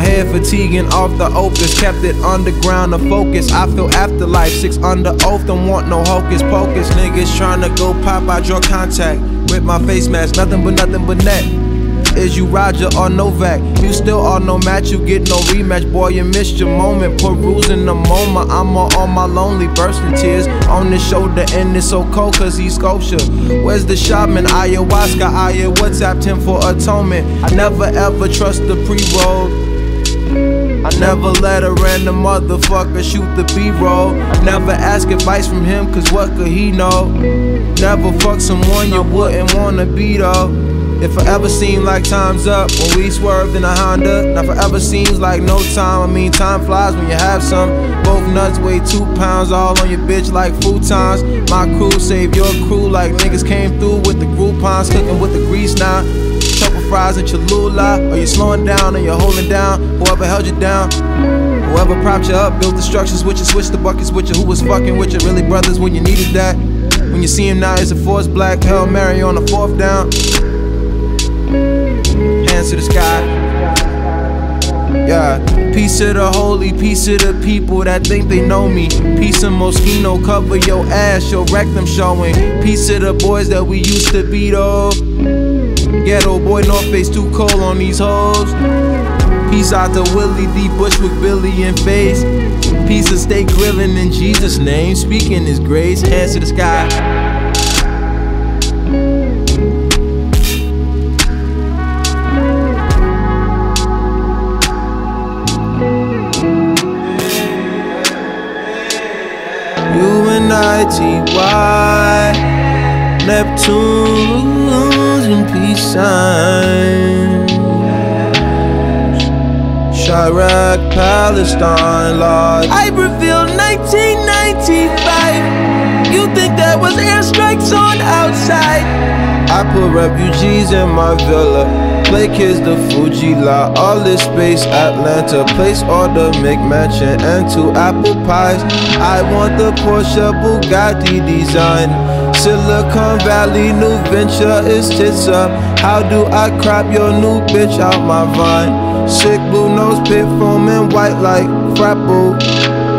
head fatiguing off the opus. Kept it underground to focus. I feel afterlife, six under oath. Don't want no hocus pocus. Niggas tryna go pop, I draw contact with my face mask. Nothing but nothing but net. Is you Roger or Novak? You still are no match, you get no rematch. Boy, you missed your moment. Put rules in the moment. I'm all on my lonely, bursting tears on the shoulder, and it's so cold cause he's sculpture. Where's the shaman? Ayahuasca, Aya, WhatsApped him for atonement. I never ever trust the pre roll. I never let a random motherfucker shoot the B-roll. Never ask advice from him, cause what could he know? Never fuck someone you wouldn't wanna be though. If it forever seemed like time's up when we swerved in a Honda. Now forever seems like no time. I mean, time flies when you have some. Both nuts weigh two pounds, all on your bitch like futons. My crew save your crew like niggas came through with the Groupons, cooking with the grease now. Fries and Cholula. Are you slowing down or you holding down? Whoever held you down. Whoever propped you up, built the structures with you, switched the buckets with you. Who was fucking with you? Really brothers when you needed that. When you see him now, it's a force black Hail Mary on the fourth down hands to the sky. Yeah, piece of the holy, peace of the people that think they know me. Peace of Moschino, cover your ass, your rectum showing. Peace of the boys that we used to be though. Geto Boy, North Face too cold on these hoes. Peace out to Willie D. Bushwick Billy and Face. Piece of steak grilling in Jesus' name, speaking His grace. Hands to the sky. U-N-I-T-Y Neptune's in peace signs Chiraq, Palestine, Lord Iberville, 1995 You think that was airstrikes on outside I put refugees in my villa Play kids the Fu-Gee-La, all this space Atlanta. Place order McMansion and two apple pies. I want the Porsche Bugatti design. Silicon Valley, new venture is tits up. How do I crop your new bitch out my vine? Sick blue nose pit foam and white like Frapple,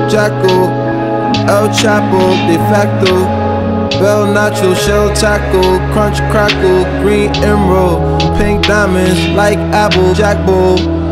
Jackal, El Chapo, de facto. Bell nacho, shell tackle, crunch crackle, green emerald, pink diamonds like apple, jack bull.